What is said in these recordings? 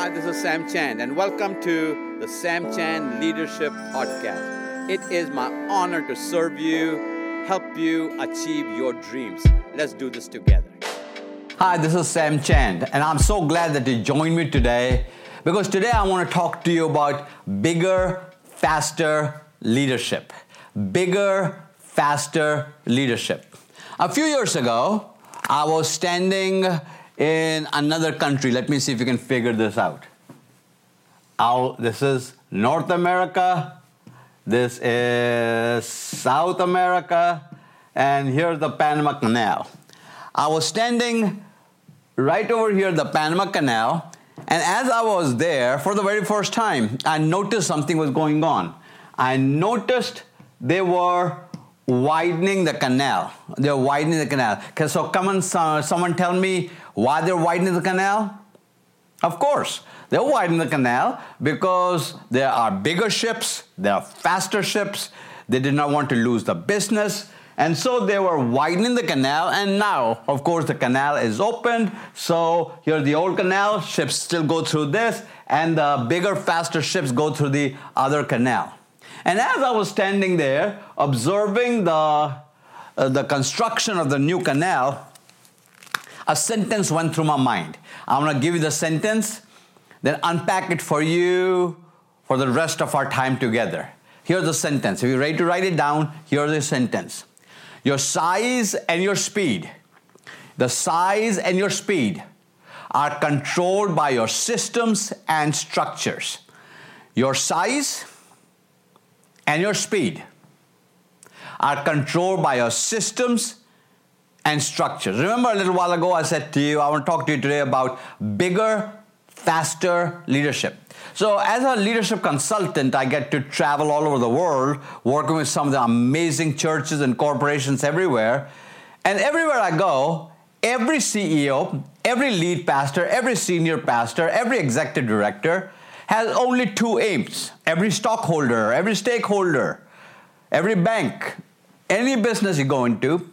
Hi, this is Sam Chan, and welcome to the Sam Chan Leadership Podcast. It is my honor to serve you, help you achieve your dreams. Let's do this together. Hi, this is Sam Chan, and I'm so glad that you joined me today because today I want to talk to you about bigger, faster leadership. Bigger, faster leadership. A few years ago, I was standing in another country. Let me see if you can figure this out. Our, this is North America, this is South America, and here's the Panama Canal. I was standing right over here, the Panama Canal, and as I was there for the very first time, I noticed something was going on. I noticed they were widening the canal. They're widening the canal. So come on, uh, someone tell me why they're widening the canal? Of course, they're widening the canal because there are bigger ships, there are faster ships. They did not want to lose the business. And so they were widening the canal, and now, of course, the canal is opened. So here's the old canal, ships still go through this, and the bigger, faster ships go through the other canal. And as I was standing there observing the, uh, the construction of the new canal, a sentence went through my mind. I'm going to give you the sentence, then unpack it for you for the rest of our time together. Here's the sentence. If you're ready to write it down, here's the sentence. Your size and your speed, the size and your speed are controlled by your systems and structures. Your size and your speed are controlled by your systems and structures. Remember a little while ago I said to you, I want to talk to you today about bigger, faster leadership. So, as a leadership consultant, I get to travel all over the world working with some of the amazing churches and corporations everywhere. And everywhere I go, every CEO, every lead pastor, every senior pastor, every executive director has only two aims. Every stockholder, every stakeholder, every bank, any business you go into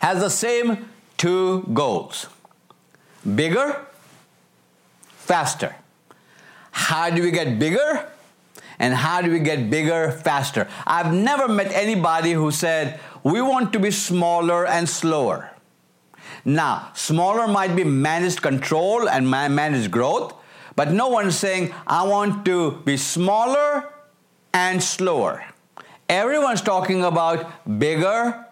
has the same two goals bigger, faster. How do we get bigger? And how do we get bigger faster? I've never met anybody who said, we want to be smaller and slower. Now, smaller might be managed control and managed growth, but no one's saying, I want to be smaller and slower. Everyone's talking about bigger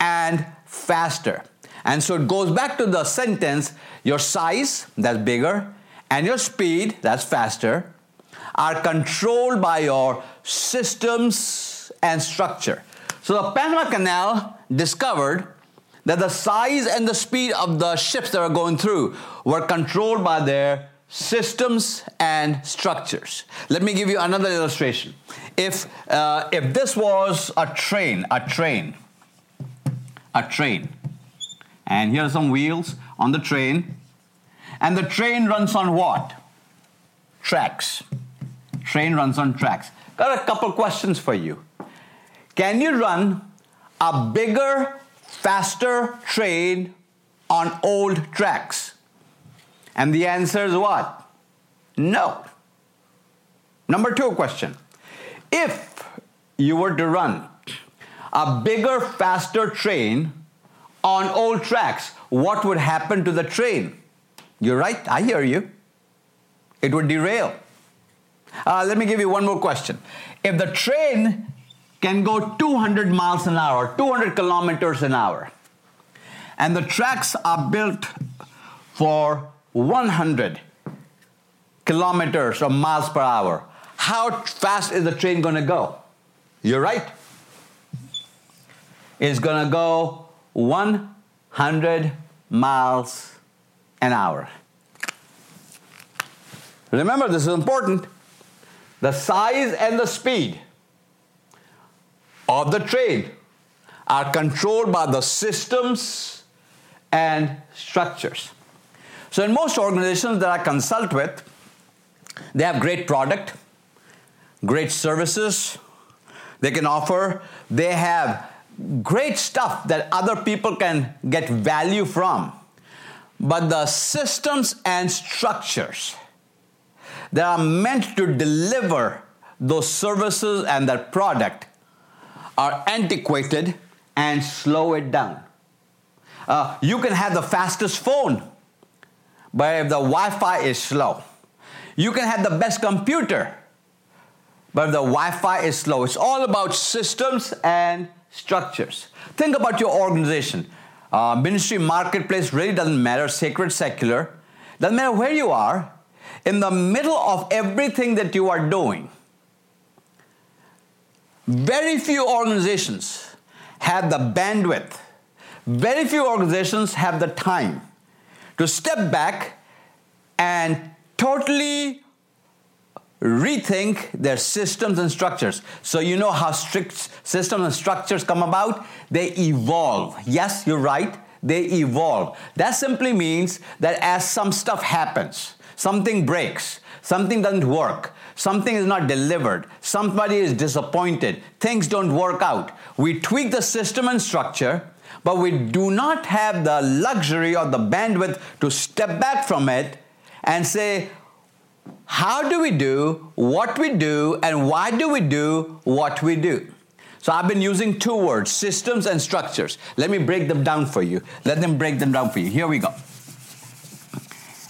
and faster. And so it goes back to the sentence your size, that's bigger, and your speed, that's faster, are controlled by your systems and structure. So the Panama Canal discovered that the size and the speed of the ships that were going through were controlled by their systems and structures. Let me give you another illustration. If, uh, if this was a train, a train, a train, and here are some wheels on the train, and the train runs on what? Tracks. Train runs on tracks. Got a couple questions for you. Can you run a bigger, faster train on old tracks? And the answer is what? No. Number two question. If you were to run a bigger, faster train on old tracks, what would happen to the train? You're right, I hear you. It would derail. Uh, let me give you one more question. If the train can go 200 miles an hour, 200 kilometers an hour, and the tracks are built for 100 kilometers or miles per hour. How fast is the train going to go? You're right. It's going to go 100 miles an hour. Remember, this is important. The size and the speed of the train are controlled by the systems and structures. So, in most organizations that I consult with, they have great product, great services they can offer, they have great stuff that other people can get value from. But the systems and structures that are meant to deliver those services and that product are antiquated and slow it down. Uh, you can have the fastest phone, but if the Wi Fi is slow, you can have the best computer, but if the Wi Fi is slow. It's all about systems and structures. Think about your organization. Uh, ministry, marketplace really doesn't matter, sacred, secular. Doesn't matter where you are, in the middle of everything that you are doing. Very few organizations have the bandwidth, very few organizations have the time to step back and totally rethink their systems and structures. So, you know how strict systems and structures come about? They evolve. Yes, you're right, they evolve. That simply means that as some stuff happens, something breaks, something doesn't work, something is not delivered, somebody is disappointed, things don't work out. We tweak the system and structure, but we do not have the luxury or the bandwidth to step back from it and say, how do we do what we do and why do we do what we do? So I've been using two words, systems and structures. Let me break them down for you. Let them break them down for you. Here we go.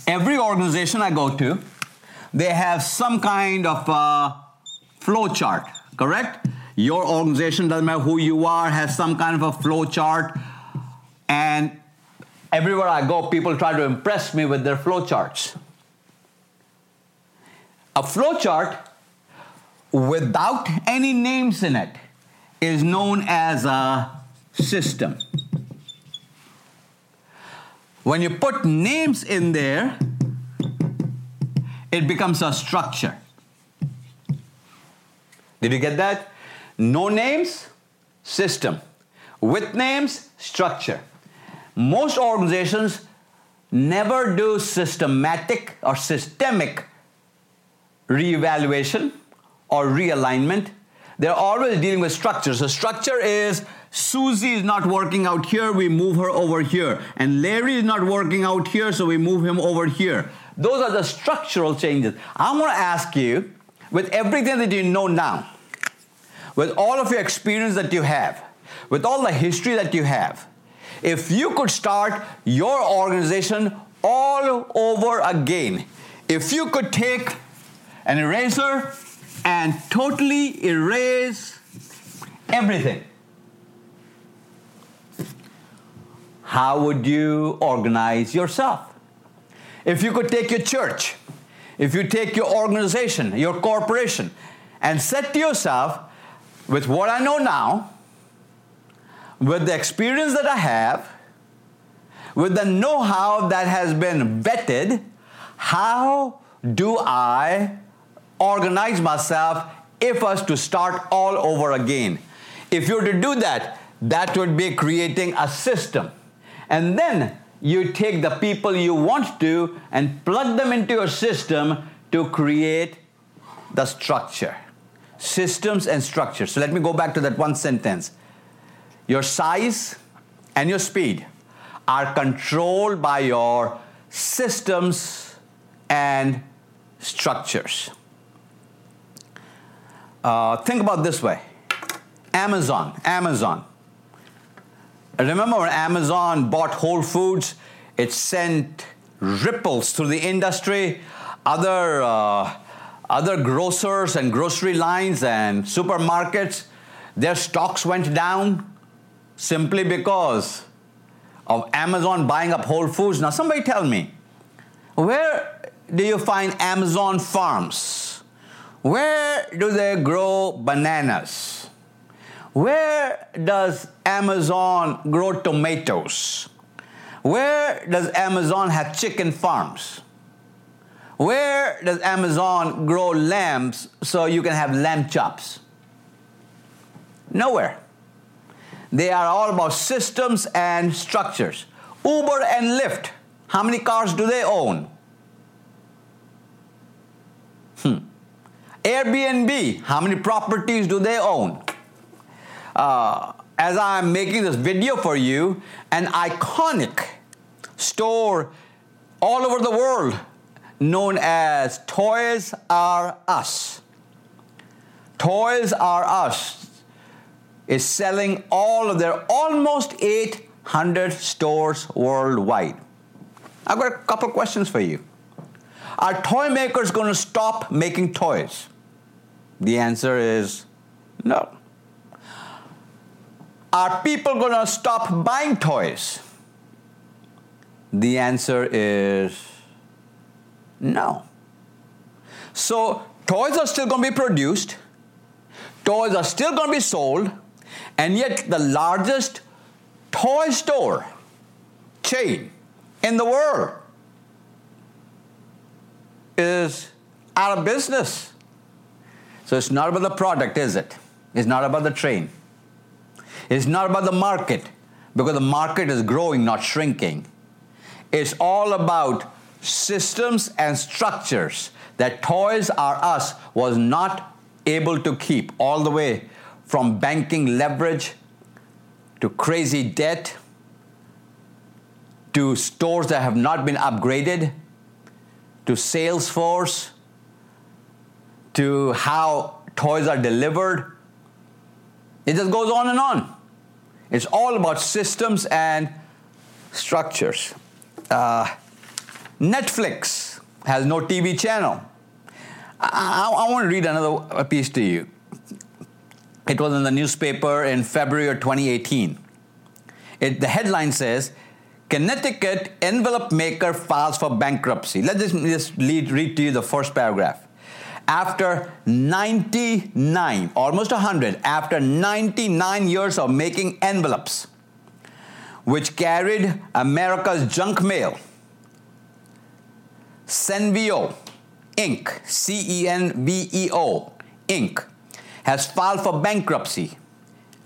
Every organization I go to, they have some kind of a flow chart, correct? Your organization, doesn't matter who you are, has some kind of a flow chart. And everywhere I go, people try to impress me with their flow charts. A flowchart without any names in it is known as a system. When you put names in there, it becomes a structure. Did you get that? No names, system. With names, structure. Most organizations never do systematic or systemic reevaluation or realignment. They're always dealing with structures. So structure is Susie is not working out here, we move her over here. And Larry is not working out here, so we move him over here. Those are the structural changes. I'm going to ask you, with everything that you know now, with all of your experience that you have, with all the history that you have, if you could start your organization all over again, if you could take an eraser and totally erase everything. How would you organize yourself? If you could take your church, if you take your organization, your corporation, and set to yourself, with what I know now, with the experience that I have, with the know how that has been vetted, how do I organize myself if I was to start all over again. If you were to do that, that would be creating a system. And then you take the people you want to and plug them into your system to create the structure. Systems and structure. So let me go back to that one sentence. Your size and your speed are controlled by your systems and structures. Uh, think about this way Amazon, Amazon. Remember when Amazon bought Whole Foods? It sent ripples through the industry. Other, uh, other grocers and grocery lines and supermarkets, their stocks went down simply because of Amazon buying up Whole Foods. Now, somebody tell me, where do you find Amazon farms? Where do they grow bananas? Where does Amazon grow tomatoes? Where does Amazon have chicken farms? Where does Amazon grow lambs so you can have lamb chops? Nowhere. They are all about systems and structures. Uber and Lyft, how many cars do they own? Airbnb, how many properties do they own? Uh, as I'm making this video for you, an iconic store all over the world known as Toys R Us. Toys R Us is selling all of their almost 800 stores worldwide. I've got a couple questions for you. Are toy makers going to stop making toys? The answer is no. Are people going to stop buying toys? The answer is no. So, toys are still going to be produced, toys are still going to be sold, and yet the largest toy store chain in the world is out of business. So it's not about the product, is it? It's not about the train. It's not about the market, because the market is growing, not shrinking. It's all about systems and structures that Toys R Us was not able to keep, all the way from banking leverage to crazy debt to stores that have not been upgraded to Salesforce to how toys are delivered. It just goes on and on. It's all about systems and structures. Uh, Netflix has no TV channel. I, I, I want to read another piece to you. It was in the newspaper in February of 2018. It, the headline says, Connecticut envelope maker files for bankruptcy. Let's just, just read to you the first paragraph. After 99, almost 100, after 99 years of making envelopes, which carried America's junk mail, Cenveo Inc., C E N V E O, Inc., has filed for bankruptcy.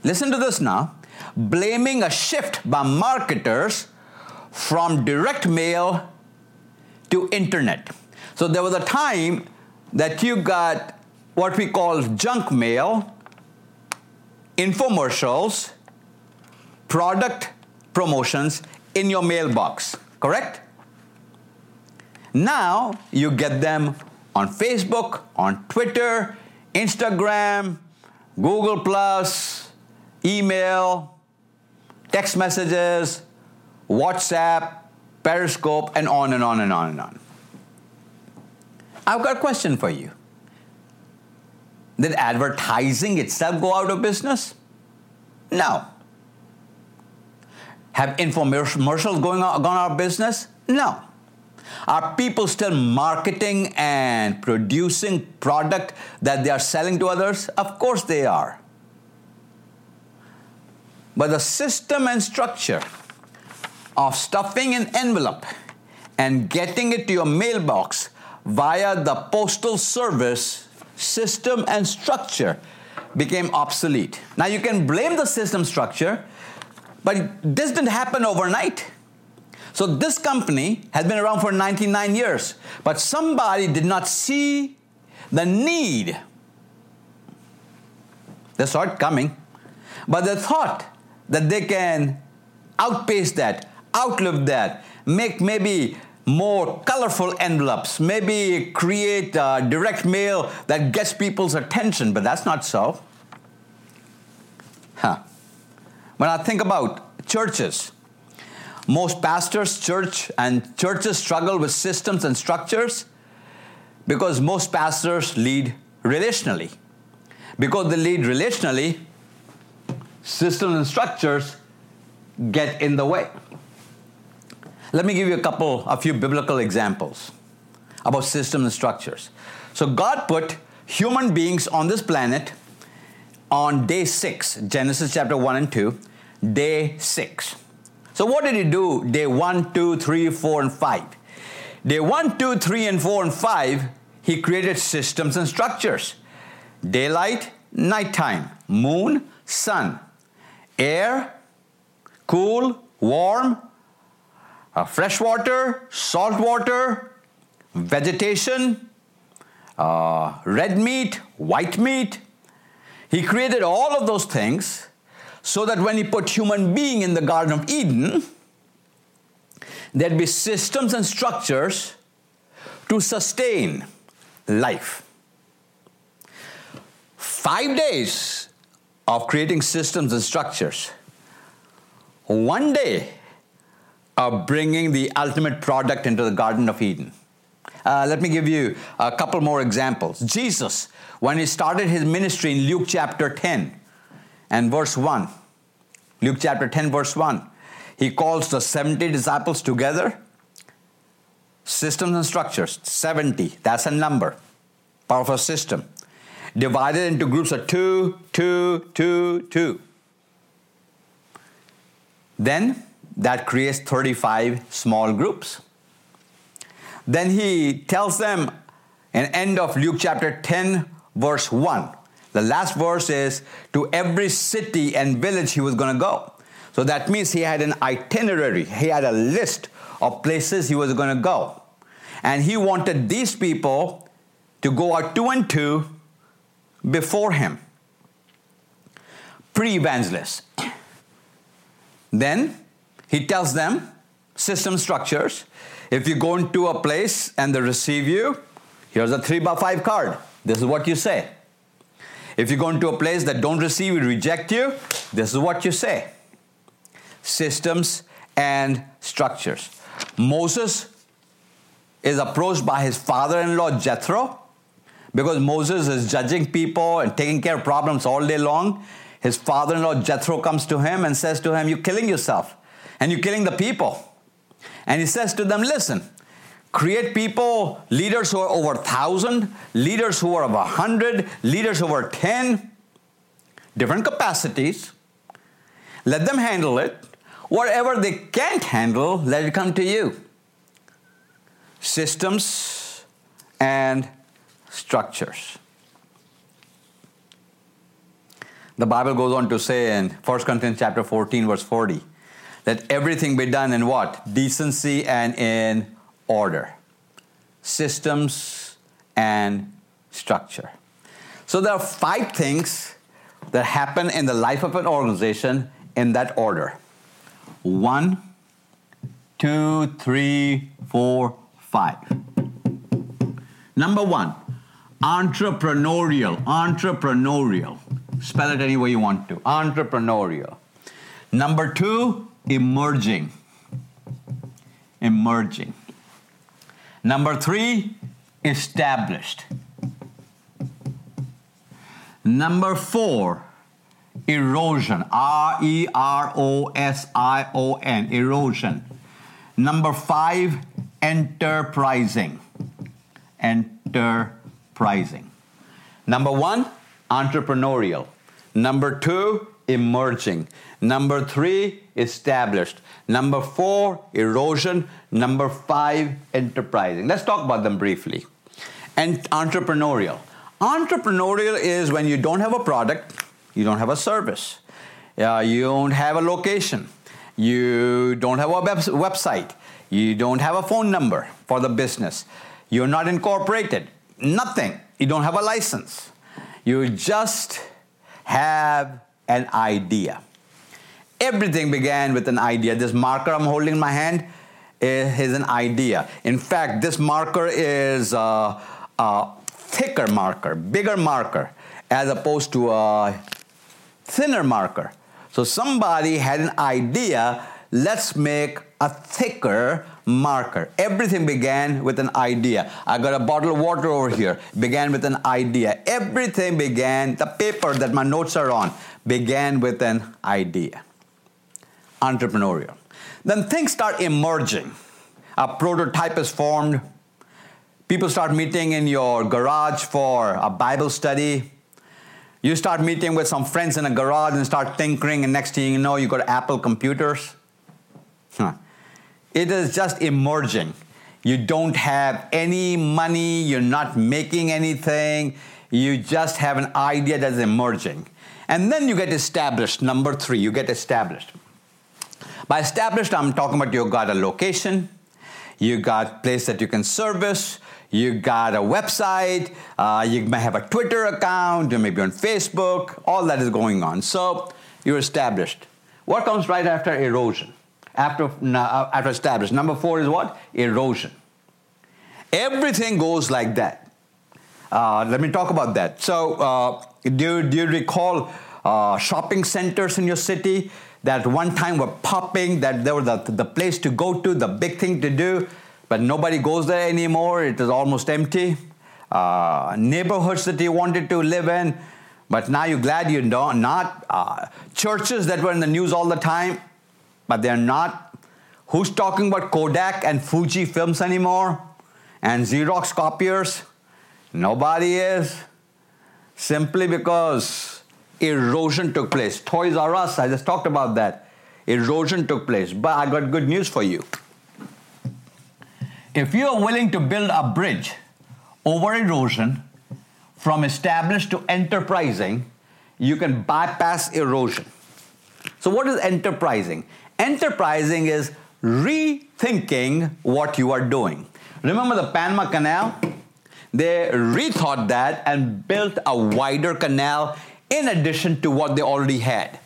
Listen to this now blaming a shift by marketers from direct mail to internet. So there was a time that you got what we call junk mail, infomercials, product promotions in your mailbox, correct? Now you get them on Facebook, on Twitter, Instagram, Google Plus, email, text messages, WhatsApp, Periscope, and on and on and on and on. I've got a question for you. Did advertising itself go out of business? No. Have infomercials going gone out of business? No. Are people still marketing and producing product that they are selling to others? Of course they are. But the system and structure of stuffing an envelope and getting it to your mailbox via the postal service system and structure became obsolete. Now you can blame the system structure, but this didn't happen overnight. So this company has been around for 99 years, but somebody did not see the need. They saw it coming, but they thought that they can outpace that, outlive that, make maybe more colorful envelopes, maybe create direct mail that gets people's attention, but that's not so. Huh. When I think about churches, most pastors, church, and churches struggle with systems and structures because most pastors lead relationally. Because they lead relationally, systems and structures get in the way. Let me give you a couple, a few biblical examples about systems and structures. So, God put human beings on this planet on day six, Genesis chapter 1 and 2, day six. So, what did he do day one, two, three, four, and 5? Day one, two, three, and 4 and 5, he created systems and structures daylight, nighttime, moon, sun, air, cool, warm, uh, fresh water, salt water, vegetation, uh, red meat, white meat. He created all of those things so that when he put human being in the Garden of Eden, there'd be systems and structures to to sustain life. Five days of creating systems and structures. One day bringing the ultimate product into the Garden of Eden. Uh, let me give you a couple more examples. Jesus, when he started his ministry in Luke chapter 10 and verse 1, Luke chapter 10, verse 1, he calls the 70 disciples together. Systems and structures, 70, that's a number, powerful system. Divided into groups of two, two, two, two. Then that creates 35 small groups. Then he tells them in end of Luke chapter 10 verse 1. The last verse is to every city and village he was going to go. So that means he had an itinerary. He had a list of places he was going to go. And he wanted these people to go out two and two before him. Pre-evangelists. Then he tells them system structures. If you go into a place and they receive you, here's a three by five card. This is what you say. If you go into a place that don't receive you, reject you, this is what you say. Systems and structures. Moses is approached by his father-in-law Jethro because Moses is judging people and taking care of problems all day long. His father-in-law Jethro comes to him and says to him, "You're killing yourself and you're killing the people." And he says to them, Listen, create people, leaders who are over a thousand, leaders who are over a hundred, leaders are 10, different capacities. Let them handle it. Whatever they can't handle, let it come to you. Systems and structures. The Bible goes on to say in 1 Corinthians chapter 14, verse 40 let everything be done in what? Decency and in order. Systems and structure. So there are five things that happen in the life of an organization in that order. One, two, three, four, five. Number one, entrepreneurial. Entrepreneurial. Spell it any way you want to. Entrepreneurial. Number two, emerging. Emerging. Number three, established. Number four, erosion. R E R O S I O N. Erosion. Number five, enterprising. Enterprising. Number one, entrepreneurial. Number two, emerging. Number three, established. Number four, erosion. Number five, enterprising. Let's talk about them briefly. And entrepreneurial. Entrepreneurial is when you don't have a product, you don't have a service, uh, you don't have a location, you don't have a web- website, you don't have a phone number for the business, you're not incorporated, nothing, you don't have a license. You just have an idea. Everything began with an idea. This marker I'm holding in my hand is an idea. In fact, this marker is a, a thicker marker, bigger marker, as opposed to a thinner marker. So somebody had an idea, let's make a thicker marker. Everything began with an idea. I got a bottle of water over here, began with an idea. Everything began, the paper that my notes are on, began with an idea. Entrepreneurial. Then things start emerging. A prototype is formed. People start meeting in your garage for a Bible study. You start meeting with some friends in a garage and start tinkering, and next thing you know, you got Apple computers. Huh. It is just emerging. You don't have any money, you're not making anything, you just have an idea that's emerging. And then you get established. Number three, you get established. By established, I'm talking about you got a location, you got place that you can service, you got a website, uh, you may have a Twitter account, you may be on Facebook, all that is going on. So you're established. What comes right after erosion? After, uh, after established. Number four is what? Erosion. Everything goes like that. Uh, let me talk about that. So, uh, do, do you recall uh, shopping centers in your city that one time were popping, that they were the, the place to go to, the big thing to do, but nobody goes there anymore? It is almost empty. Uh, neighborhoods that you wanted to live in, but now you're glad you're not. Uh, churches that were in the news all the time, but they're not. Who's talking about Kodak and Fuji films anymore? And Xerox copiers? Nobody is. Simply because erosion took place. Toys R Us, I just talked about that. Erosion took place. But I got good news for you. If you are willing to build a bridge over erosion from established to enterprising, you can bypass erosion. So, what is enterprising? Enterprising is rethinking what you are doing. Remember the Panama Canal? They rethought that and built a wider canal in addition to what they already had.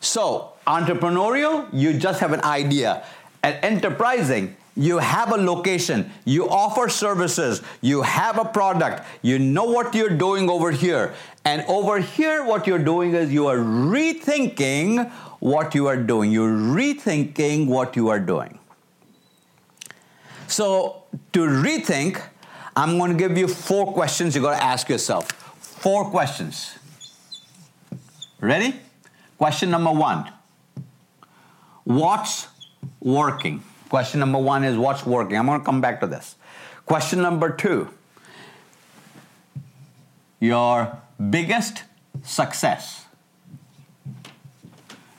So, entrepreneurial, you just have an idea. And enterprising, you have a location, you offer services, you have a product, you know what you're doing over here. And over here, what you're doing is you are rethinking what you are doing. You're rethinking what you are doing. So, to rethink, I'm going to give you four questions you got to ask yourself. Four questions. Ready? Question number one What's working? Question number one is what's working? I'm going to come back to this. Question number two Your biggest success.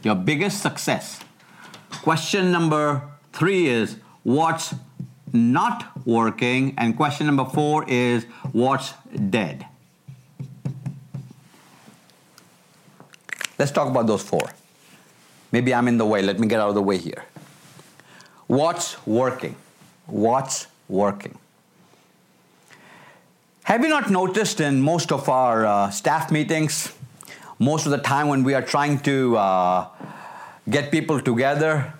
Your biggest success. Question number three is what's not working? And question number four is what's dead? Let's talk about those four. Maybe I'm in the way. Let me get out of the way here. What's working? What's working? Have you not noticed in most of our uh, staff meetings, most of the time when we are trying to uh, get people together,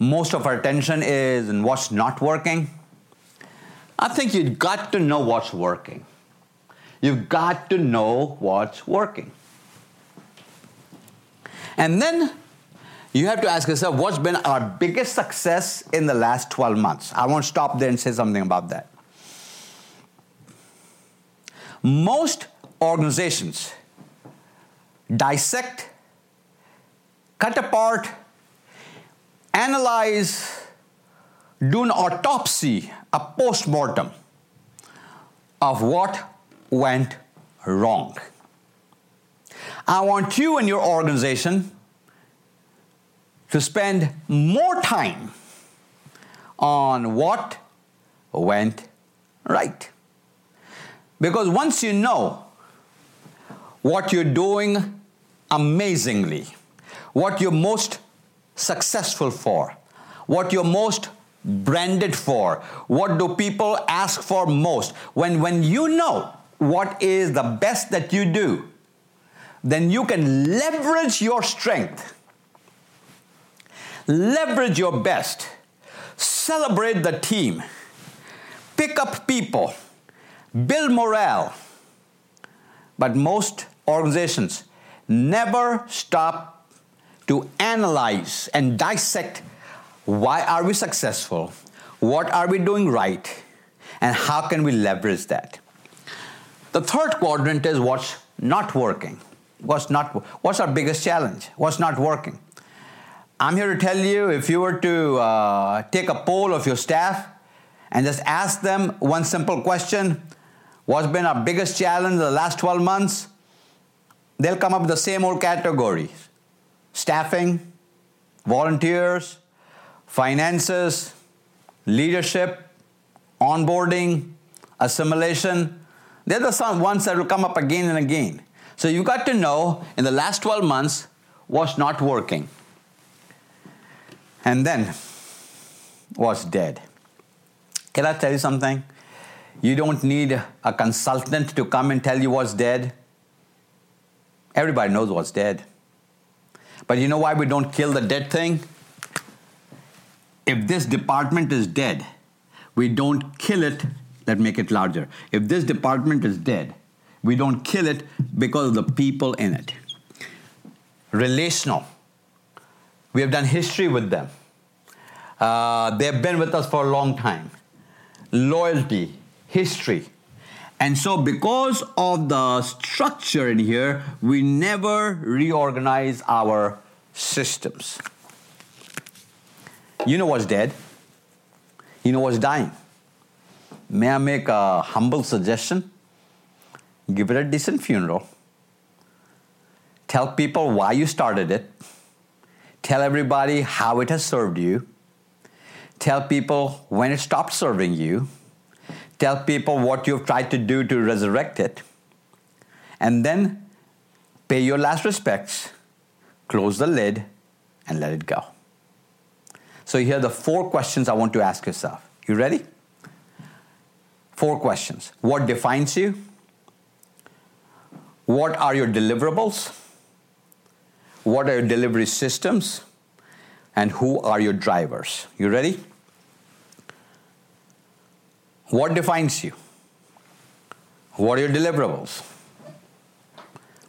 most of our attention is in what's not working? I think you've got to know what's working. You've got to know what's working. And then you have to ask yourself what's been our biggest success in the last 12 months? I want to stop there and say something about that. Most organizations dissect, cut apart, analyze, do an autopsy, a post mortem of what went wrong. I want you and your organization to spend more time on what went right. Because once you know what you're doing amazingly, what you're most successful for, what you're most branded for, what do people ask for most, when, when you know what is the best that you do, then you can leverage your strength, leverage your best, celebrate the team, pick up people, build morale. But most organizations never stop to analyze and dissect why are we successful, what are we doing right, and how can we leverage that. The third quadrant is what's not working. What's not what's our biggest challenge? What's not working? I'm here to tell you if you were to uh, take a poll of your staff and just ask them one simple question what's been our biggest challenge in the last 12 months? They'll come up with the same old categories staffing, volunteers, finances, leadership, onboarding, assimilation. They're the ones that will come up again and again. So you got to know in the last 12 months what's not working. And then what's dead. Can I tell you something? You don't need a consultant to come and tell you what's dead. Everybody knows what's dead. But you know why we don't kill the dead thing? If this department is dead, we don't kill it Let's make it larger. If this department is dead, we don't kill it because of the people in it. Relational. We have done history with them. Uh, they have been with us for a long time. Loyalty, history. And so, because of the structure in here, we never reorganize our systems. You know what's dead? You know what's dying? May I make a humble suggestion? Give it a decent funeral. Tell people why you started it. Tell everybody how it has served you. Tell people when it stopped serving you. Tell people what you've tried to do to resurrect it. And then pay your last respects, close the lid, and let it go. So, here are the four questions I want to ask yourself. You ready? Four questions. What defines you? What are your deliverables? What are your delivery systems? And who are your drivers? You ready? What defines you? What are your deliverables?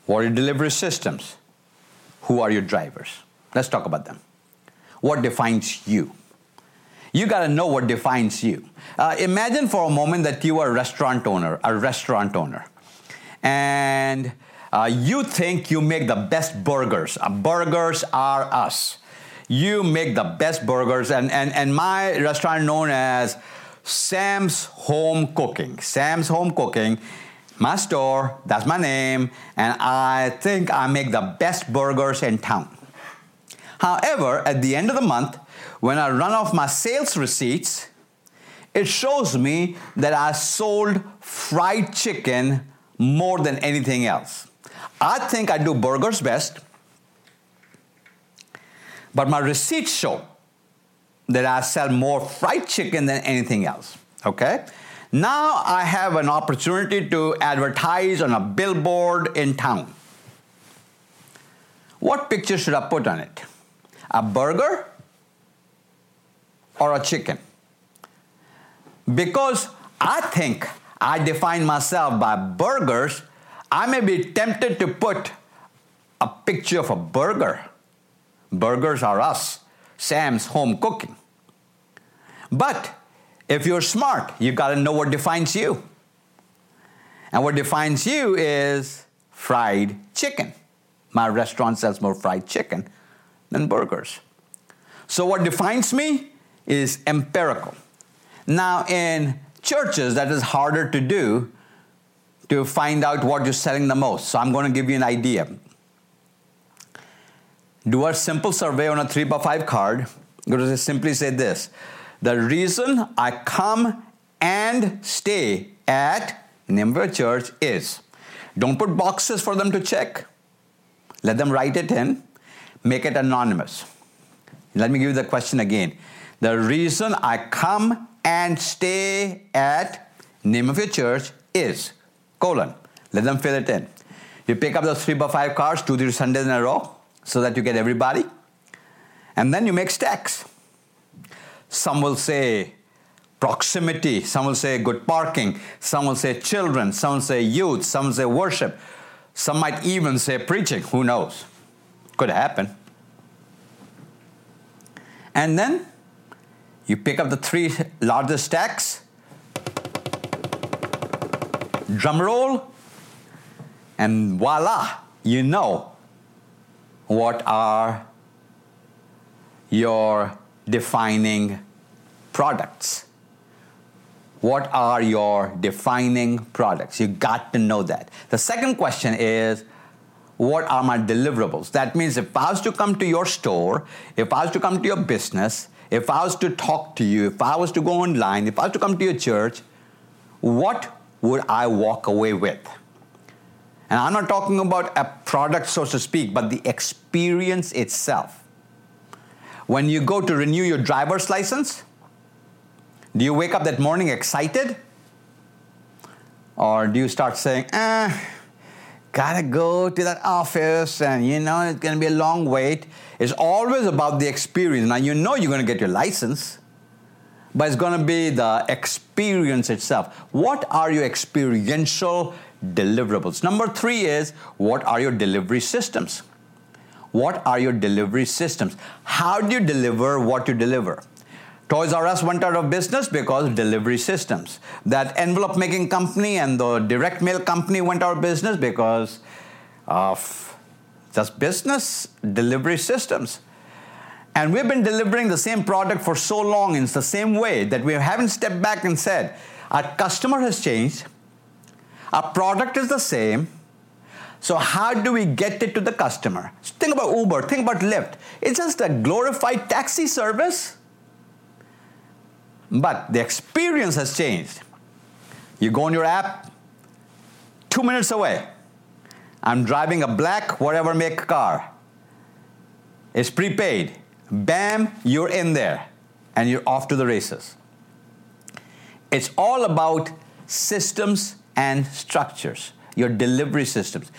What are your delivery systems? Who are your drivers? Let's talk about them. What defines you? You got to know what defines you. Uh, imagine for a moment that you are a restaurant owner, a restaurant owner, and uh, you think you make the best burgers. Uh, burgers are us. You make the best burgers, and, and, and my restaurant known as Sam's Home Cooking. Sam's Home Cooking, my store, that's my name, and I think I make the best burgers in town. However, at the end of the month, when I run off my sales receipts, it shows me that I sold fried chicken more than anything else. I think I do burgers best, but my receipts show that I sell more fried chicken than anything else. Okay? Now I have an opportunity to advertise on a billboard in town. What picture should I put on it? A burger or a chicken? Because I think I define myself by burgers, I may be tempted to put a picture of a burger. Burgers are us, Sam's home cooking. But if you're smart, you got to know what defines you. And what defines you is fried chicken. My restaurant sells more fried chicken than burgers. So, what defines me is empirical. Now, in churches, that is harder to do to find out what you're selling the most. So, I'm going to give you an idea. Do a simple survey on a three by five card. Go to simply say this the reason I come and stay at Nimber Church is don't put boxes for them to check. Let them write it in, make it anonymous. Let me give you the question again. The reason I come and stay at name of your church is colon. Let them fill it in. You pick up those three by five cards, two, three Sundays in a row, so that you get everybody. And then you make stacks. Some will say proximity, some will say good parking, some will say children, some will say youth, some will say worship, some might even say preaching. Who knows? Could happen. And then you pick up the three largest stacks, drum roll, and voila, you know what are your defining products. What are your defining products? You got to know that. The second question is what are my deliverables? That means if I was to come to your store, if I was to come to your business, if I was to talk to you, if I was to go online, if I was to come to your church, what would I walk away with? And I'm not talking about a product, so to speak, but the experience itself. When you go to renew your driver's license, do you wake up that morning excited? Or do you start saying, eh, gotta go to that office and you know it's gonna be a long wait? It's always about the experience. Now you know you're gonna get your license, but it's to be the experience itself. What are your experiential deliverables? Number three is what are your delivery systems? What are your delivery systems? How do you deliver what you deliver? Toys R Us went out of business because of delivery systems. That envelope making company and the direct mail company went out of business because of just business delivery systems. And we've been delivering the same product for so long in the same way that we haven't stepped back and said, our customer has changed, our product is the same. So, how do we get it to the customer? Think about Uber, think about Lyft. It's just a glorified taxi service. But the experience has changed. You go on your app, two minutes away. I'm driving a black, whatever make car. It's prepaid. Bam, you're in there and you're off to the races. It's all about systems and structures, your delivery systems.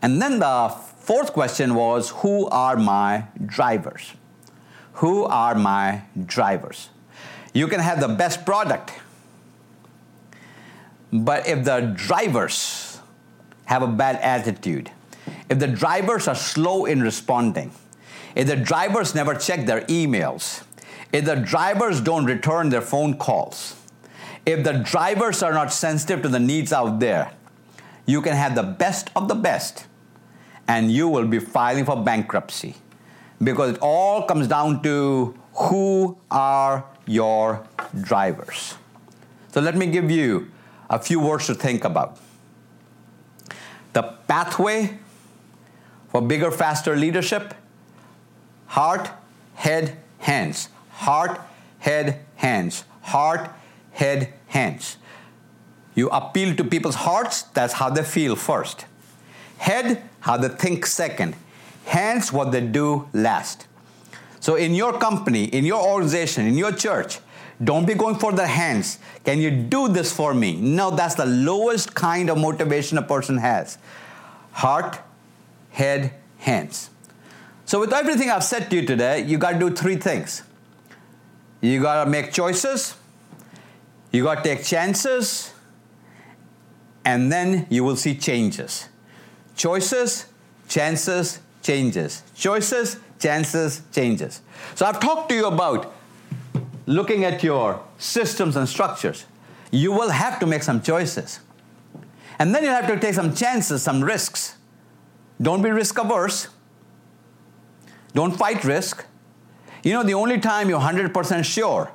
And then the fourth question was who are my drivers? Who are my drivers? You can have the best product, but if the drivers have a bad attitude, if the drivers are slow in responding, if the drivers never check their emails, if the drivers don't return their phone calls, if the drivers are not sensitive to the needs out there, you can have the best of the best and you will be filing for bankruptcy. Because it all comes down to who are your drivers. So let me give you a few words to think about. The pathway for bigger, faster leadership heart, head, hands. Heart, head, hands. Heart, head, hands. You appeal to people's hearts, that's how they feel first. Head, how they think second. Hands, what they do last. So, in your company, in your organization, in your church, don't be going for the hands. Can you do this for me? No, that's the lowest kind of motivation a person has. Heart, head, hands. So, with everything I've said to you today, you got to do three things. You got to make choices, you got to take chances, and then you will see changes. Choices, chances, changes. Choices, chances, changes. So, I've talked to you about looking at your systems and structures. You will have to make some choices. And then you have to take some chances, some risks. Don't be risk averse don't fight risk. You know, the only time you're 100% sure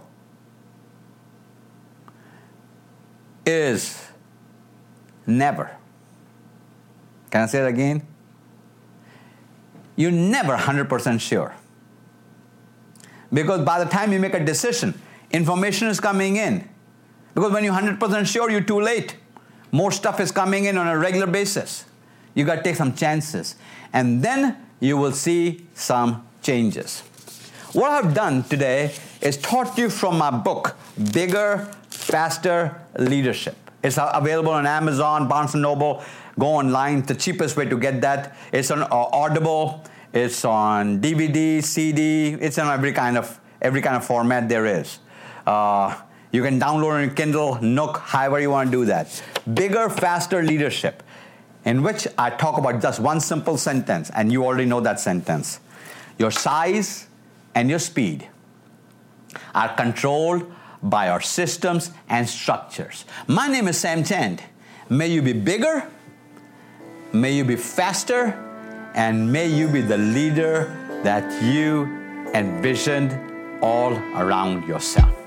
is never. Can I say it again? You're never 100% sure. Because by the time you make a decision, information is coming in. Because when you're 100% sure, you're too late. More stuff is coming in on a regular basis. You got to take some chances. And then you will see some changes. What I've done today is taught you from my book, Bigger, Faster Leadership. It's available on Amazon, Barnes & Noble. Go online. The cheapest way to get that. It's on uh, Audible. It's on DVD, CD. It's on every kind of every kind of format there is. Uh, you can download on Kindle, Nook, however you want to do that. Bigger, faster leadership in which I talk about just one simple sentence, and you already know that sentence. Your size and your speed are controlled by our systems and structures. My name is Sam Chand. May you be bigger, may you be faster, and may you be the leader that you envisioned all around yourself.